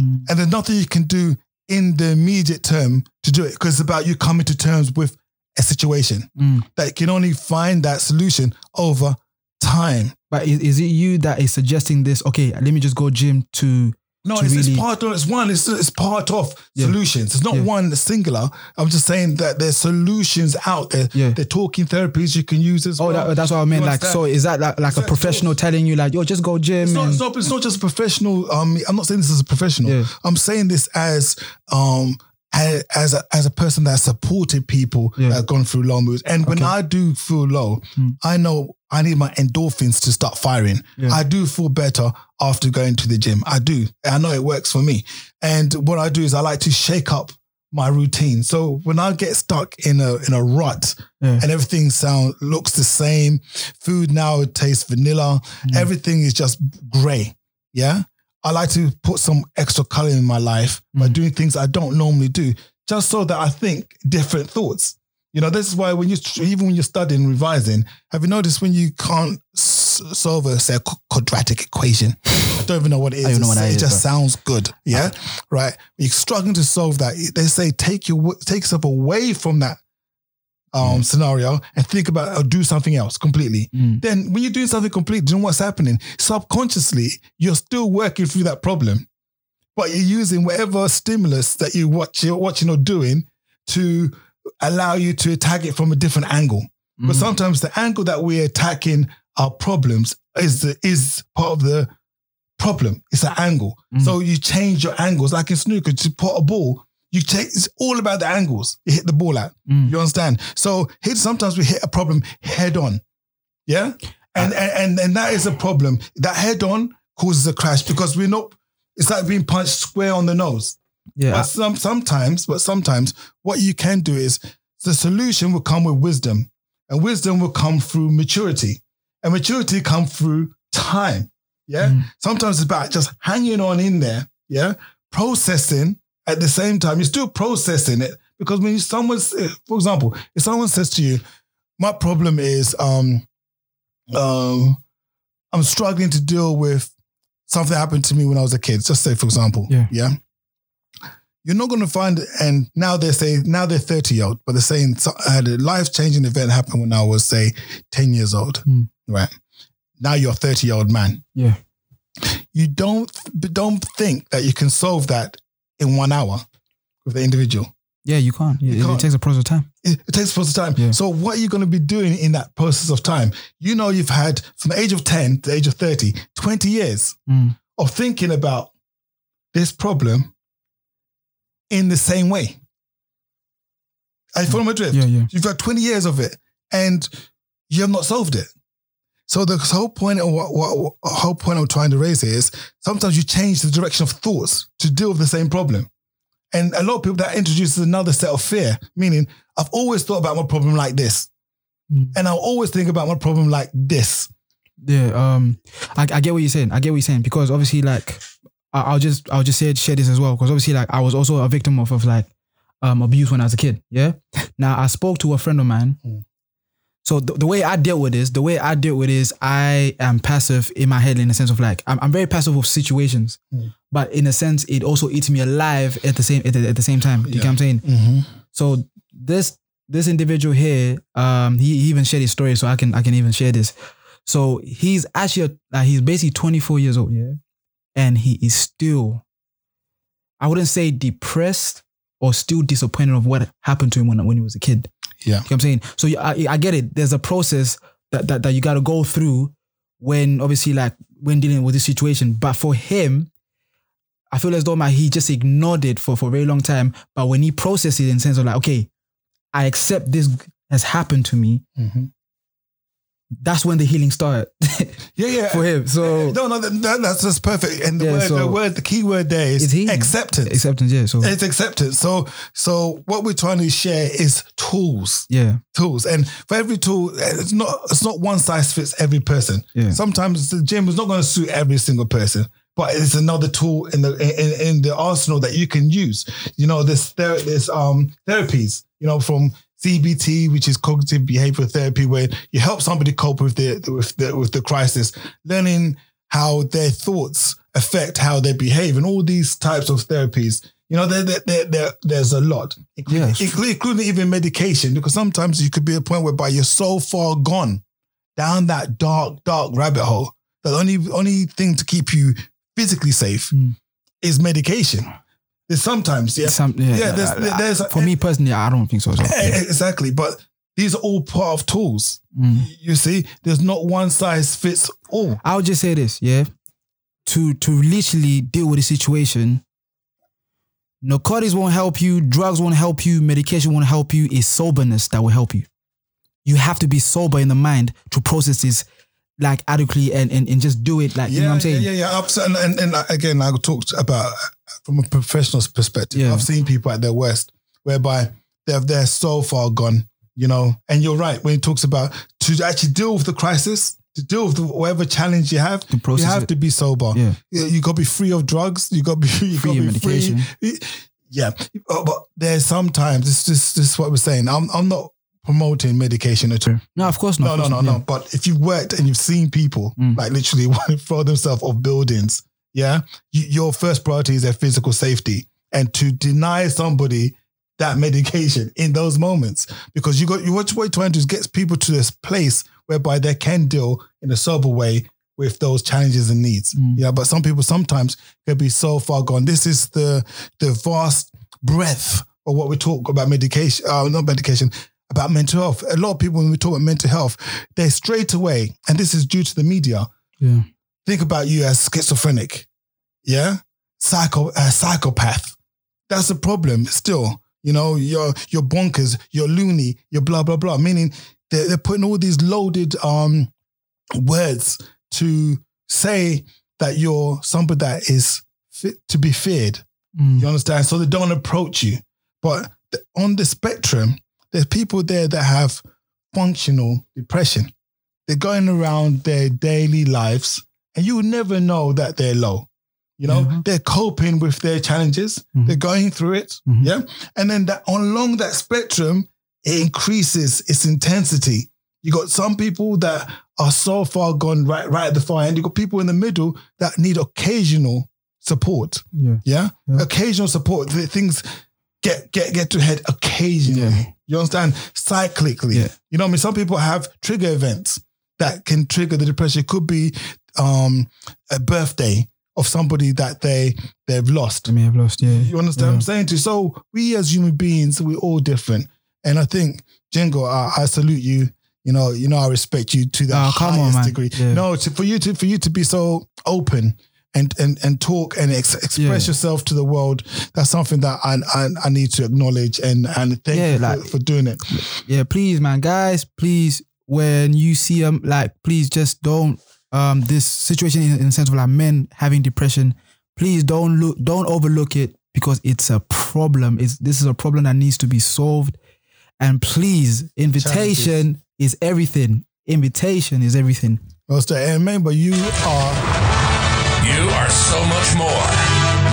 Mm. And there's nothing you can do in the immediate term to do it because it's about you coming to terms with a situation Mm. that you can only find that solution over time. But is, is it you that is suggesting this? Okay, let me just go gym to. No, it's, really- it's part of it's one. It's it's part of Yeah. solutions. It's not Yeah. one singular. I'm just saying that there's solutions out there. Yeah. They're talking therapies you can use as Oh, well. that, that's what I meant. You Like, understand? so is that like, like a Exact- professional telling you, like, yo, just go gym? It's not, it's not. It's not just professional. Um, I'm not saying this as a professional. Yeah. I'm saying this as um as a, as a person that supported people Yeah. that have gone through low moods. And when I do feel low, Hmm. I know I need my endorphins to start firing. Yeah. I do feel better after going to the gym. I do. I know it works for me. And what I do is I like to shake up my routine. So when I get stuck in a in a rut Yeah. and everything sound looks the same, food now tastes vanilla, Mm. everything is just grey. Yeah. I like to put some extra color in my life by Mm. doing things I don't normally do, just so that I think different thoughts. You know, this is why when you even when you're studying, revising, have you noticed when you can't s- solve a say a quadratic equation? I don't even know what it is. I don't know what It's- that just bro. sounds good. Yeah, right. You're struggling to solve that. They say take your take yourself away from that um, scenario and think about or do something else completely. Mm. Then when you're doing something completely, do you know what's happening? Subconsciously, you're still working through that problem, but you're using whatever stimulus that you watch, you're watching or doing to allow you to attack it from a different angle. But Mm. sometimes the angle that we're attacking our problems is the, is part of the problem. It's an angle. Mm. So you change your angles, like in snooker, to put a ball. You take it's all about the angles you hit the ball at. Mm. You understand? So here sometimes we hit a problem head on. Yeah? And and and, and that is a problem. That head on causes a crash because we're not it's like being punched square on the nose. Yeah. But some sometimes, but sometimes what you can do is the solution will come with wisdom. And wisdom will come through maturity. And maturity come through time. Yeah. Mm. Sometimes it's about just hanging on in there. Yeah. Processing at the same time. You're still processing it because when someone, for example, if someone says to you, my problem is um, um, I'm struggling to deal with something that happened to me when I was a kid. Just say, for example, Yeah. yeah. You're not going to find, and now they say now they're 30 old, but they're saying so- I had a life changing event happen when I was say 10 years old, Hmm. right? Now you're a 30 year old man. Yeah. You don't don't think that you can solve that in one hour with the individual. Yeah, you can't. Yeah, You it- can't. It takes a process of time. It, it takes a process of time. Yeah. So what are you going to be doing in that process of time? You know, you've had from the age of 10 to the age of 30, 20 years Mm. of thinking about this problem in the same way. I follow my drift. Yeah, yeah. You've got 20 years of it and you have not solved it. So the whole point of what, what, what whole point I'm trying to raise here is sometimes you change the direction of thoughts to deal with the same problem. And a lot of people that introduces another set of fear, meaning I've always thought about my problem like this. Mm. And I'll always think about my problem like this. Yeah, um, I, I get what you're saying. I get what you're saying because obviously, like, I, I'll just I'll just say share this as well because obviously, like, I was also a victim of of like um abuse when I was a kid. Yeah. Now I spoke to a friend of mine. Mm. So the, the way I deal with this, the way I deal with is I am passive in my head in the sense of like I'm, I'm very passive with situations, Mm. but in a sense it also eats me alive at the same at the, at the same time. You Yeah. get what I'm saying? Mm-hmm. So this this individual here, um, he, he even shared his story, so I can I can even share this. So he's actually uh, he's basically 24 years old, yeah, and he is still, I wouldn't say depressed or still disappointed of what happened to him when when he was a kid. Yeah. You know what I'm saying? So I, I get it. There's a process that that, that you got to go through when obviously like when dealing with this situation. But for him, I feel as though my he just ignored it for, for a very long time. But when he processed it in sense of like, okay, I accept this has happened to me, mm-hmm. That's when the healing started Yeah, yeah. for him. So No, no, that, that- that's just perfect. And the Yeah, word, the so- word, the key word there is healing. acceptance. acceptance, yeah. So It's acceptance. So, so what we're trying to share is tools, yeah, tools, and for every tool, it's not it's not one size fits every person. Yeah. Sometimes the gym is not going to suit every single person, but it's another tool in the in, in the arsenal that you can use. You know, this there there's um therapies. You know, from CBT, which is cognitive behavioral therapy, where you help somebody cope with the with the with the crisis, learning how their thoughts affect how they behave, and all these types of therapies. You know, there, there, there, there- there's a lot, including, Yes. including even medication, because sometimes you could be at a point whereby you're so far gone down that dark, dark rabbit hole that the only only thing to keep you physically safe Mm. is medication. There's sometimes, yeah, some, yeah. Yeah, there's- there's- for me personally, I don't think so. yeah. exactly. But these are all part of tools. Mm. You see, there's not one size fits all. I'll just say this, yeah. To to literally deal with the situation, narcotics won't help you, drugs won't help you, medication won't help you. It's soberness that will help you. You have to be sober in the mind to process this like adequately and, and, and just do it like you know what I'm saying? Yeah, yeah, yeah. Absolutely. And, and, and again, I talked about from a professional's perspective. Yeah. I've seen people at their worst whereby they're they're so far gone, you know. And you're right when he talks about to actually deal with the crisis, to deal with the, whatever challenge you have, you have it. to be sober. Yeah. You, got to be free of drugs. You got to be you Free got to of be medication. free. Yeah, but there's sometimes this this this is what we're saying. I'm I'm not promoting medication at all. No, of course not. No, of no, no, not, no. But if you've worked and you've seen people Mm. like literally throw themselves off buildings, yeah, you, your first priority is their physical safety, and to deny somebody that medication in those moments because you got you what you're trying to do is get people to this place whereby they can deal in a sober way with those challenges and needs. Mm. Yeah, but some people sometimes can be so far gone. This is the the vast breadth of what we talk about medication, uh, not medication, about mental health. A lot of people, when we talk about mental health, they straight away, and this is due to the media, Yeah. think about you as schizophrenic, yeah, psycho, uh, psychopath. That's the problem. Still, you know, you're you're bonkers, you're loony, you're blah blah blah. Meaning they're, they're putting all these loaded um words to say that you're somebody that is fit to be feared. Mm. You understand? So they don't approach you. But on the spectrum, there's people there that have functional depression. They're going around their daily lives, and you would never know that they're low. You know, Mhm. they're coping with their challenges. Mhm. They're going through it. Mhm. Yeah. And then that along that spectrum, it increases its intensity. You got some people that are so far gone right, right at the far end. You got people in the middle that need occasional support. Yeah. Yeah? Yeah. Occasional support. The things get get get to head occasionally. Yeah. You understand? Cyclically. Yeah. You know what I mean? Some people have trigger events that can trigger the depression. It could be um, a birthday of somebody that they they've lost. I may have lost, yeah. You understand what I'm saying to you? So we as human beings, we're all different. And I think, Jingo, I, I salute you. You know, you know, I respect you to the Oh, on, highest man. degree. Yeah. No, to, for you to for you to be so open and and and talk and ex- express Yeah. yourself to the world, that's something that I I, I need to acknowledge and and thank Yeah, you for, like- for doing it. yeah, please, man, guys, please, when you see them, like, please just don't um this situation in, in the sense of like men having depression, please don't look, don't overlook it because it's a problem. It's this is a problem that needs to be solved, and please, invitation is everything. Invitation is everything. So- and remember, you are You are so much more.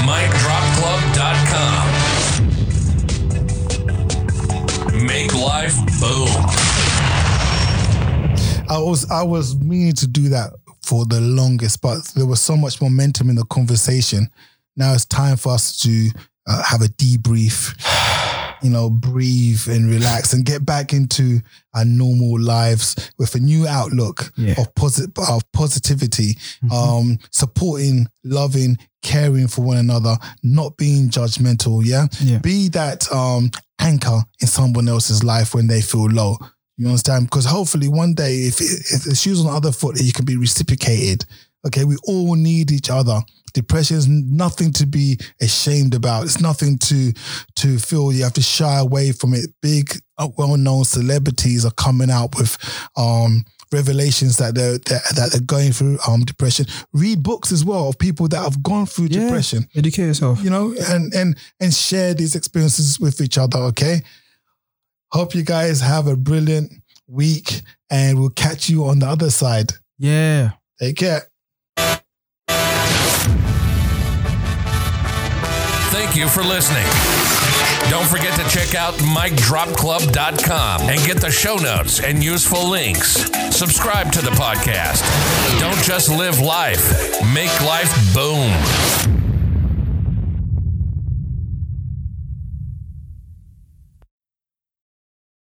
MicDropClub.com. Make life boom. I was I was meaning to do that for the longest, but there was so much momentum in the conversation. Now it's time for us to uh, have a debrief, you know, breathe and relax and get back into our normal lives with a new outlook Yeah. of posit- of positivity, um, supporting, loving, caring for one another, not being judgmental. Yeah, Yeah. be that um, anchor in someone else's life when they feel low. You understand? Because hopefully one day, if, if the shoes on the other foot, you can be reciprocated. Okay, we all need each other. Depression is nothing to be ashamed about. It's nothing to to feel you have to shy away from it. Big, uh, well-known celebrities are coming out with um, revelations that they're that, that they're going through um, depression. Read books as well of people that have gone through Yeah. depression Educate yourself. you know, and and and share these experiences with each other. Okay. Hope you guys have a brilliant week, and we'll catch you on the other side. Yeah. Take care. Thank you for listening. Don't forget to check out MicDropClub.com and get the show notes and useful links. Subscribe to the podcast. Don't just live life, make life boom.